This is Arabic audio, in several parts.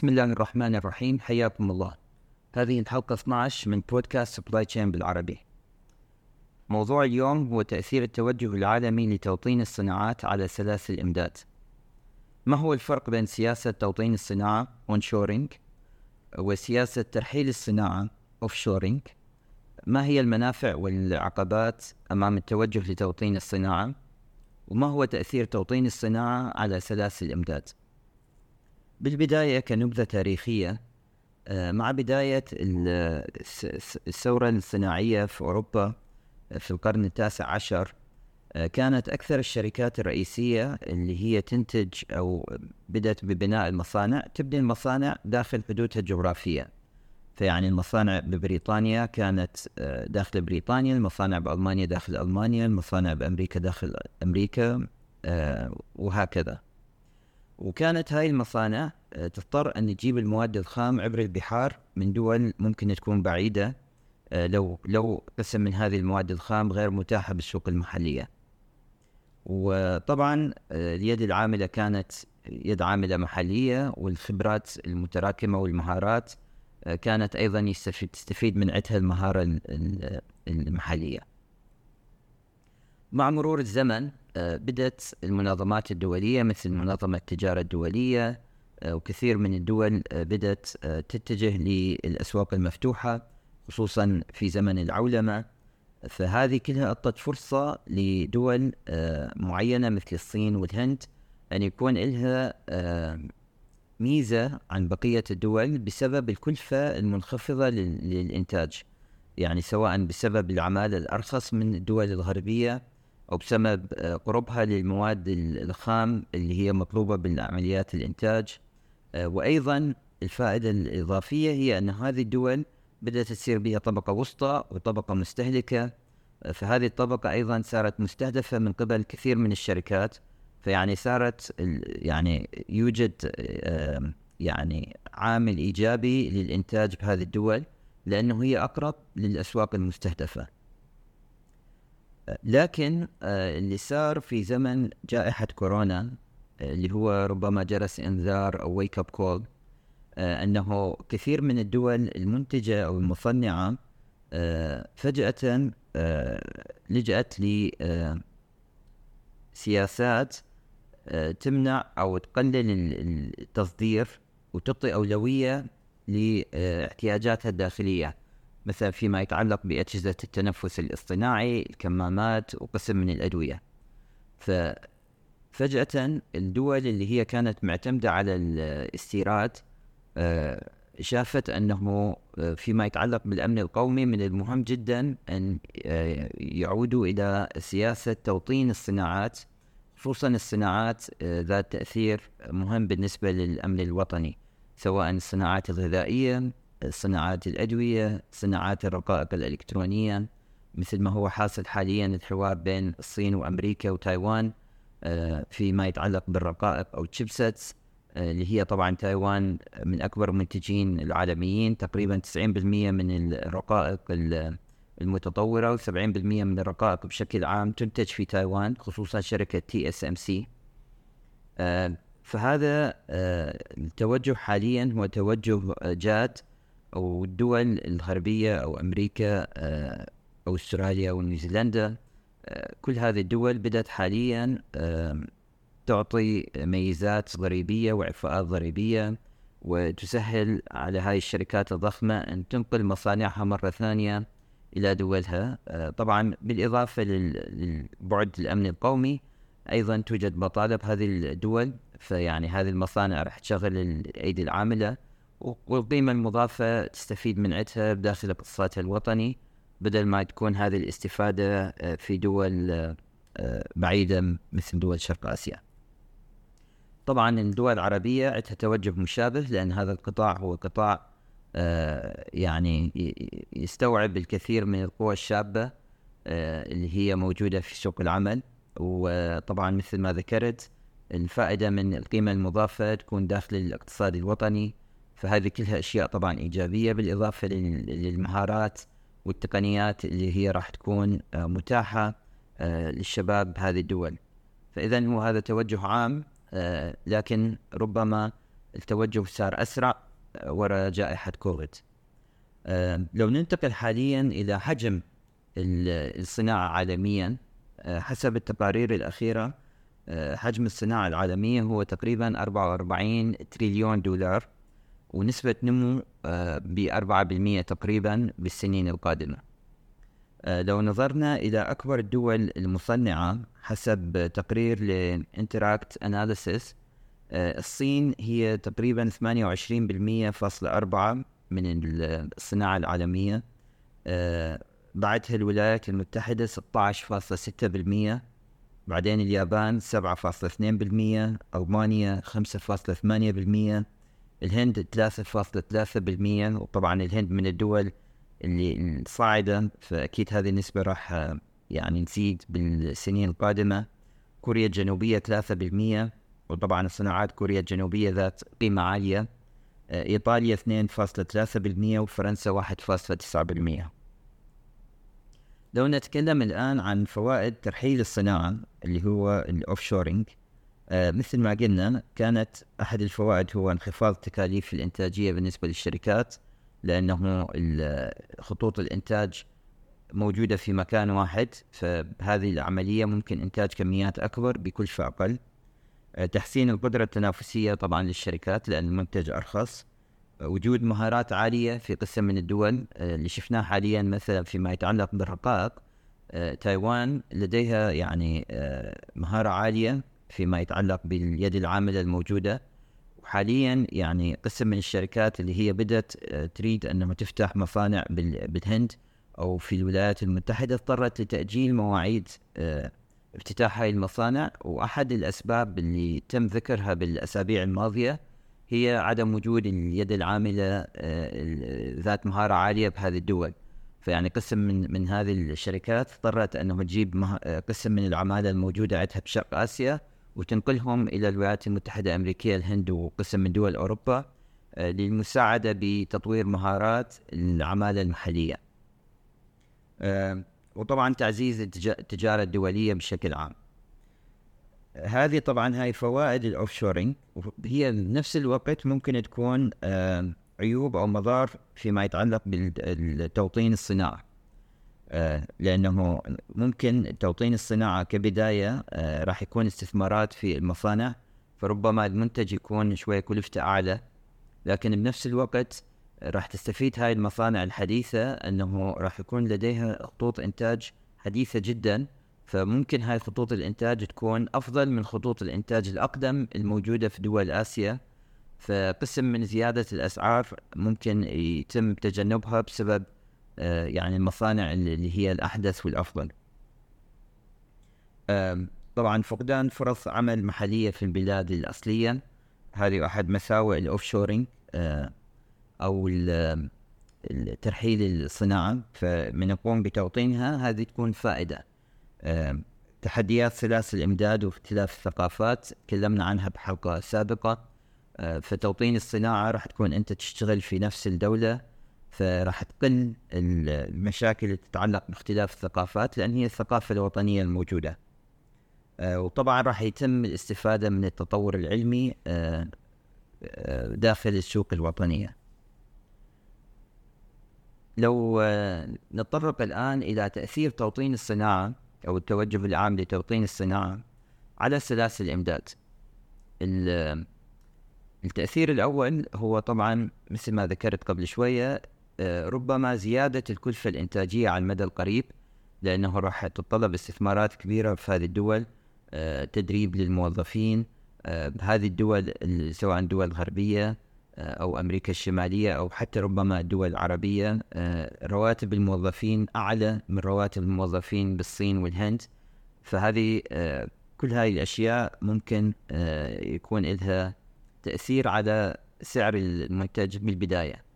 بسم الله الرحمن الرحيم. حياكم الله. هذه الحلقة 12 من بودكاست Supply Chain بالعربي. موضوع اليوم هو تأثير التوجه العالمي لتوطين الصناعات على سلاسل الإمداد. ما هو الفرق بين سياسة توطين الصناعة onshoring وسياسة ترحيل الصناعة offshoring ما هي المنافع والعقبات أمام التوجه لتوطين الصناعة؟ وما هو تأثير توطين الصناعة على سلاسل الإمداد؟ بالبداية كنبذة تاريخية آه، مع بداية الثورة الصناعية في أوروبا آه، في القرن التاسع عشر آه، كانت أكثر الشركات الرئيسية اللي هي تنتج أو بدأت ببناء المصانع تبني المصانع داخل حدودها الجغرافية. فيعني المصانع ببريطانيا كانت داخل بريطانيا المصانع بألمانيا داخل ألمانيا المصانع بأمريكا داخل أمريكا وهكذا. وكانت هاي المصانع آه، تضطر أن تجيب المواد الخام عبر البحار من دول ممكن تكون بعيدة آه، لو لو قسم من هذه المواد الخام غير متاحة بالسوق المحلية. وطبعا آه، اليد العاملة كانت يد عاملة محلية والخبرات المتراكمة والمهارات كانت أيضا تستفيد من عدها المهارة المحلية. مع مرور الزمن بدأت المنظمات الدولية مثل منظمة التجارة الدولية آه، وكثير من الدول آه، بدأت تتجه للأسواق المفتوحة خصوصا في زمن العولمة. فهذه كلها أعطت فرصة لدول معينة مثل الصين والهند أن يكون لها ميزة عن بقية الدول بسبب الكلفة المنخفضة للإنتاج. يعني سواء بسبب العمالة الأرخص من الدول الغربية أو بسبب قربها للمواد الخام اللي هي مطلوبة بالعمليات الإنتاج. آه، وأيضا الفائدة الإضافية هي أن هذه الدول بدأت تصير بها طبقة وسطى وطبقة مستهلكة. آه، فهذه الطبقة أيضا صارت مستهدفة من قبل كثير من الشركات. فيعني صارت يعني يوجد يعني عامل إيجابي للإنتاج بهذه الدول لأنه هي أقرب للأسواق المستهدفة. لكن آه، اللي صار في زمن جائحة كورونا آه، اللي هو ربما جرس إنذار أو wake up call أنه كثير من الدول المنتجة أو المصنعة آه، فجأة لجأت لسياسات تمنع أو تقلل التصدير وتعطي أولوية لاحتياجاتها الداخلية. مثلا فيما يتعلق بأجهزة التنفس الاصطناعي الكمامات وقسم من الأدوية. ففجأة الدول اللي هي كانت معتمدة على الاستيراد آه، شافت أنه آه، فيما يتعلق بالأمن القومي من المهم جدا أن آه، يعودوا إلى سياسة توطين الصناعات خصوصا الصناعات ذات تأثير مهم بالنسبة للأمن الوطني سواء الصناعات الغذائية صناعات الأدوية صناعات الرقائق الإلكترونية مثل ما هو حاصل حاليا الحوار بين الصين وأمريكا وتايوان آه، فيما يتعلق بالرقائق أو تشيبسيتس آه، اللي هي طبعا تايوان من أكبر المنتجين العالميين تقريبا 90% من الرقائق المتطورة و70% من الرقائق بشكل عام تنتج في تايوان خصوصا شركة TSMC فهذا آه، التوجه حاليا هو توجه جاد أو الدول الغربية أو أمريكا آه، أو أستراليا أو نيوزيلندا آه، كل هذه الدول بدأت حاليا تعطي ميزات ضريبيه وإعفاءات ضريبيه وتسهل على هاي الشركات الضخمة أن تنقل مصانعها مرة ثانية إلى دولها. آه، طبعا بالإضافة للبعد الامني القومي أيضا توجد مطالب هذه الدول فيعني هذه المصانع راح تشغل الأيدي العاملة والقيمة المضافة تستفيد من عدها بداخل اقتصادها الوطني بدل ما تكون هذه الاستفادة آه، في دول آه، بعيدة مثل دول شرق آسيا. طبعا الدول العربية عندها توجه مشابه لأن هذا القطاع هو قطاع آه، يعني يستوعب الكثير من القوى الشابة اللي هي موجودة في سوق العمل. وطبعا مثل ما ذكرت الفائدة من القيمة المضافة تكون داخل الاقتصاد الوطني فهذه كلها أشياء طبعا إيجابية بالإضافة للمهارات والتقنيات اللي هي راح تكون آه، متاحة آه، للشباب بهذه الدول. فإذا هو هذا توجه عام آه، لكن ربما التوجه صار أسرع وراء جائحة كوفيد. لو ننتقل حاليا إلى حجم الصناعة عالميا حسب التقارير الأخيرة حجم الصناعة العالمية هو تقريبا 44 تريليون دولار. ونسبة نمو ب 4% تقريبا بالسنين القادمة. لو نظرنا إلى أكبر الدول المصنعة حسب تقرير لانتراكت أناليسيس الصين هي تقريبا 28% فاصل أربعة من الصناعة العالمية. بعدها الولايات المتحدة 16.6% بعدين اليابان 7.2% ألمانيا 5.8% الهند 3.3% وطبعا الهند من الدول اللي صاعدة فأكيد هذه النسبة راح يعني نزيد بالسنين القادمة. كوريا الجنوبية 3% وطبعا الصناعات كوريا الجنوبية ذات قيمة عالية. إيطاليا 2.3% وفرنسا 1.9% لو نتكلم الآن عن فوائد ترحيل الصناعة اللي هو الأوف شورينج آه مثل ما قلنا كانت أحد الفوائد هو انخفاض تكاليف الإنتاجية بالنسبة للشركات لأنه خطوط الإنتاج موجودة في مكان واحد فهذه العملية ممكن إنتاج كميات أكبر بكلفة أقل آه تحسين القدرة التنافسية طبعا للشركات لأن المنتج أرخص. وجود مهارات عالية في قسم من الدول آه، اللي شفناه حاليا مثلا فيما يتعلق بالرقائق آه، تايوان لديها يعني آه، مهارة عالية فيما يتعلق باليد العاملة الموجودة. وحاليا يعني قسم من الشركات اللي هي بدأت تريد أنها تفتح مصانع بالهند أو في الولايات المتحدة. اضطرت لتأجيل مواعيد افتتاح هاي المصانع. وأحد الأسباب اللي تم ذكرها بالأسابيع الماضية هي عدم وجود اليد العاملة آه، ذات مهارة عالية بهذه الدول. فيعني قسم من من هذه الشركات اضطرت أنه تجيب آه، قسم من العمالة الموجودة عندها بشرق آسيا. وتنقلهم إلى الولايات المتحدة الأمريكية الهند وقسم من دول أوروبا آه، للمساعدة بتطوير مهارات العمالة المحلية. وطبعا تعزيز التجارة الدولية بشكل عام. هذه طبعا هاي فوائد ال offshoring وهي بنفس الوقت ممكن تكون عيوب أو مضار فيما يتعلق بالتوطين الصناعه آه، لأنه ممكن توطين الصناعة كبداية آه، راح يكون استثمارات في المصانع فربما المنتج يكون شوي كلفته أعلى لكن بنفس الوقت راح تستفيد هاي المصانع الحديثة إنه راح يكون لديها خطوط إنتاج حديثة جدا فممكن هاي خطوط الإنتاج تكون أفضل من خطوط الإنتاج الأقدم الموجودة في دول آسيا. فقسم من زيادة الأسعار ممكن يتم تجنبها بسبب آه، يعني المصانع اللي هي الأحدث والأفضل. طبعا فقدان فرص عمل محلية في البلاد الأصلية. هذه أحد مساوئ الأوف شورينج آه، أو ترحيل الصناعة. فمن نقوم بتوطينها هذه تكون فائدة. تحديات سلاسل الإمداد واختلاف الثقافات. تكلمنا عنها بحلقة سابقة. فتوطين الصناعة راح تكون أنت تشتغل في نفس الدولة. فراح تقل المشاكل اللي تتعلق باختلاف الثقافات لأن هي الثقافة الوطنية الموجودة. وطبعا راح يتم الاستفادة من التطور العلمي داخل السوق الوطنية. لو نتطرق الآن إلى تأثير توطين الصناعة أو التوجه العام لتوطين الصناعة على سلاسل الإمداد. التأثير الأول هو طبعا مثل ما ذكرت قبل شوية آه، ربما زيادة الكلفة الإنتاجية على المدى القريب لأنه راح تتطلب استثمارات كبيرة في هذه الدول آه، تدريب للموظفين آه، بهذه الدول سواء دول غربية أو أمريكا الشمالية أو حتى ربما الدول العربية آه، رواتب الموظفين أعلى من رواتب الموظفين بالصين والهند. فهذه آه، كل هذه الأشياء ممكن آه، يكون لها تأثير على سعر المنتج بالبداية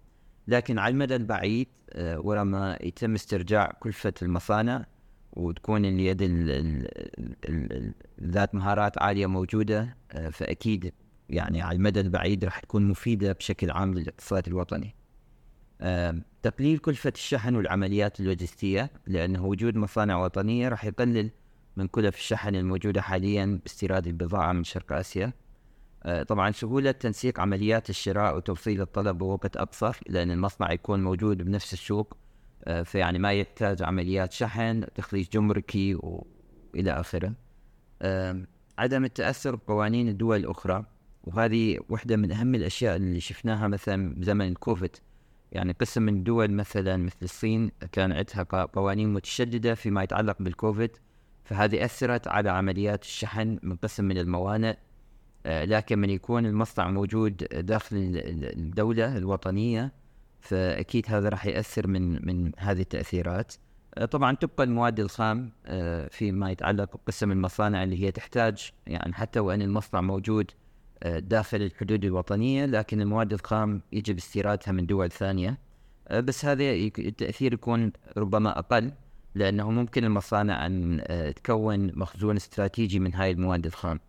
لكن على المدى البعيد ورما يتم استرجاع كلفة المصانع وتكون اليد ذات مهارات عالية موجودة فأكيد يعني على المدى البعيد راح تكون مفيدة بشكل عام للاقتصاد الوطني. تقليل كلفة الشحن والعمليات اللوجستية لأنه وجود مصانع وطنية راح يقلل من كلف الشحن الموجودة حاليا باستيراد البضاعة من شرق آسيا. آه، طبعا سهولة تنسيق عمليات الشراء وتوصيل الطلب بوقت أقصر لأن المصنع يكون موجود بنفس السوق آه، فيعني ما يحتاج عمليات شحن تخليص جمركي وإلى آخره. عدم التأثر بقوانين الدول الأخرى وهذه واحدة من أهم الأشياء اللي شفناها مثلا بزمن الكوفيد يعني قسم من الدول مثلا مثل الصين كان عندها قوانين متشددة فيما يتعلق بالكوفيد فهذه أثرت على عمليات الشحن من قسم من الموانئ. آه، لكن من يكون المصنع موجود داخل الدولة الوطنية فأكيد هذا راح يأثر من من هذه التأثيرات. آه، طبعا تبقى المواد الخام آه، فيما يتعلق بقسم المصانع اللي هي تحتاج يعني حتى وأن المصنع موجود داخل الحدود الوطنية لكن المواد الخام يجب استيرادها من دول ثانية. بس هذا التأثير يكون ربما أقل لأنه ممكن المصانع أن تكون مخزون استراتيجي من هاي المواد الخام.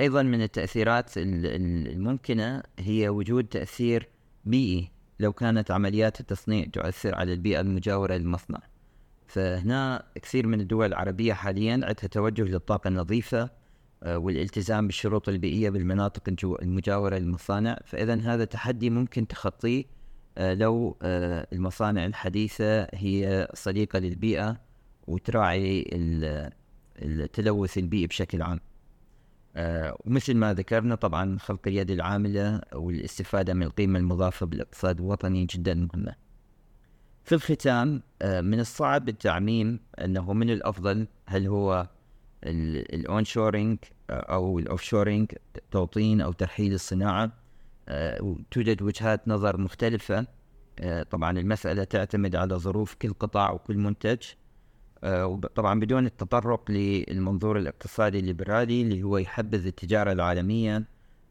أيضا من التأثيرات الممكنة هي وجود تأثير بيئي لو كانت عمليات التصنيع تؤثر على البيئة المجاورة للمصنع. فهنا كثير من الدول العربية حاليا عندها توجه للطاقة النظيفة آه، والالتزام بالشروط البيئية بالمناطق المجاورة للمصانع. فإذا هذا تحدي ممكن تخطيه آه، لو آه، المصانع الحديثة هي صديقة للبيئة وتراعي التلوث البيئي بشكل عام. آه ومثل ما ذكرنا طبعا خلق اليد العاملة والاستفادة من القيمة المضافة بالاقتصاد الوطني جدا مهمة. في الختام آه من الصعب التعميم أنه من الأفضل هل هو ال onshoring آه، أو ال offshoring توطين أو ترحيل الصناعة. توجد وجهات نظر مختلفة. طبعا المسألة تعتمد على ظروف كل قطاع وكل منتج. طبعا بدون التطرق للمنظور الاقتصادي الليبرالي اللي هو يحبذ التجارة العالمية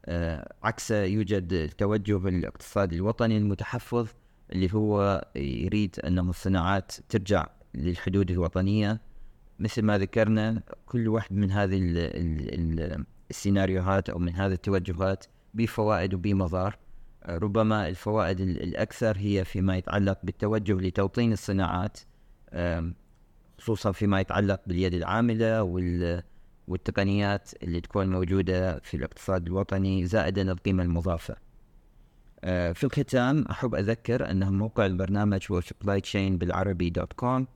آه، عكسه يوجد التوجه الاقتصادي الوطني المتحفظ اللي هو يريد أنه الصناعات ترجع للحدود الوطنية. مثل ما ذكرنا كل واحد من هذه السيناريوهات أو من هذه التوجهات بفوائد وبمضار. آه، ربما الفوائد الأكثر هي فيما يتعلق بالتوجه لتوطين الصناعات. خصوصا فيما يتعلق باليد العاملة وال والتقنيات اللي تكون موجودة في الاقتصاد الوطني زائدا القيمة المضافة. آه، في الختام أحب أذكر أن موقع البرنامج هو supply chain بالعربي دوت كوم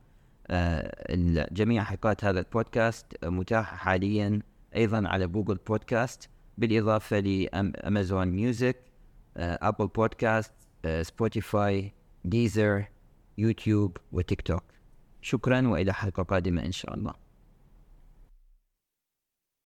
آه، جميع حلقات هذا البودكاست متاحة حاليا أيضا على Google Podcast بالإضافة ل Amazon Music Apple Podcast Spotify Deezer يوتيوب وتيك توك. شكرا وإلى حلقة قادمة إن شاء الله.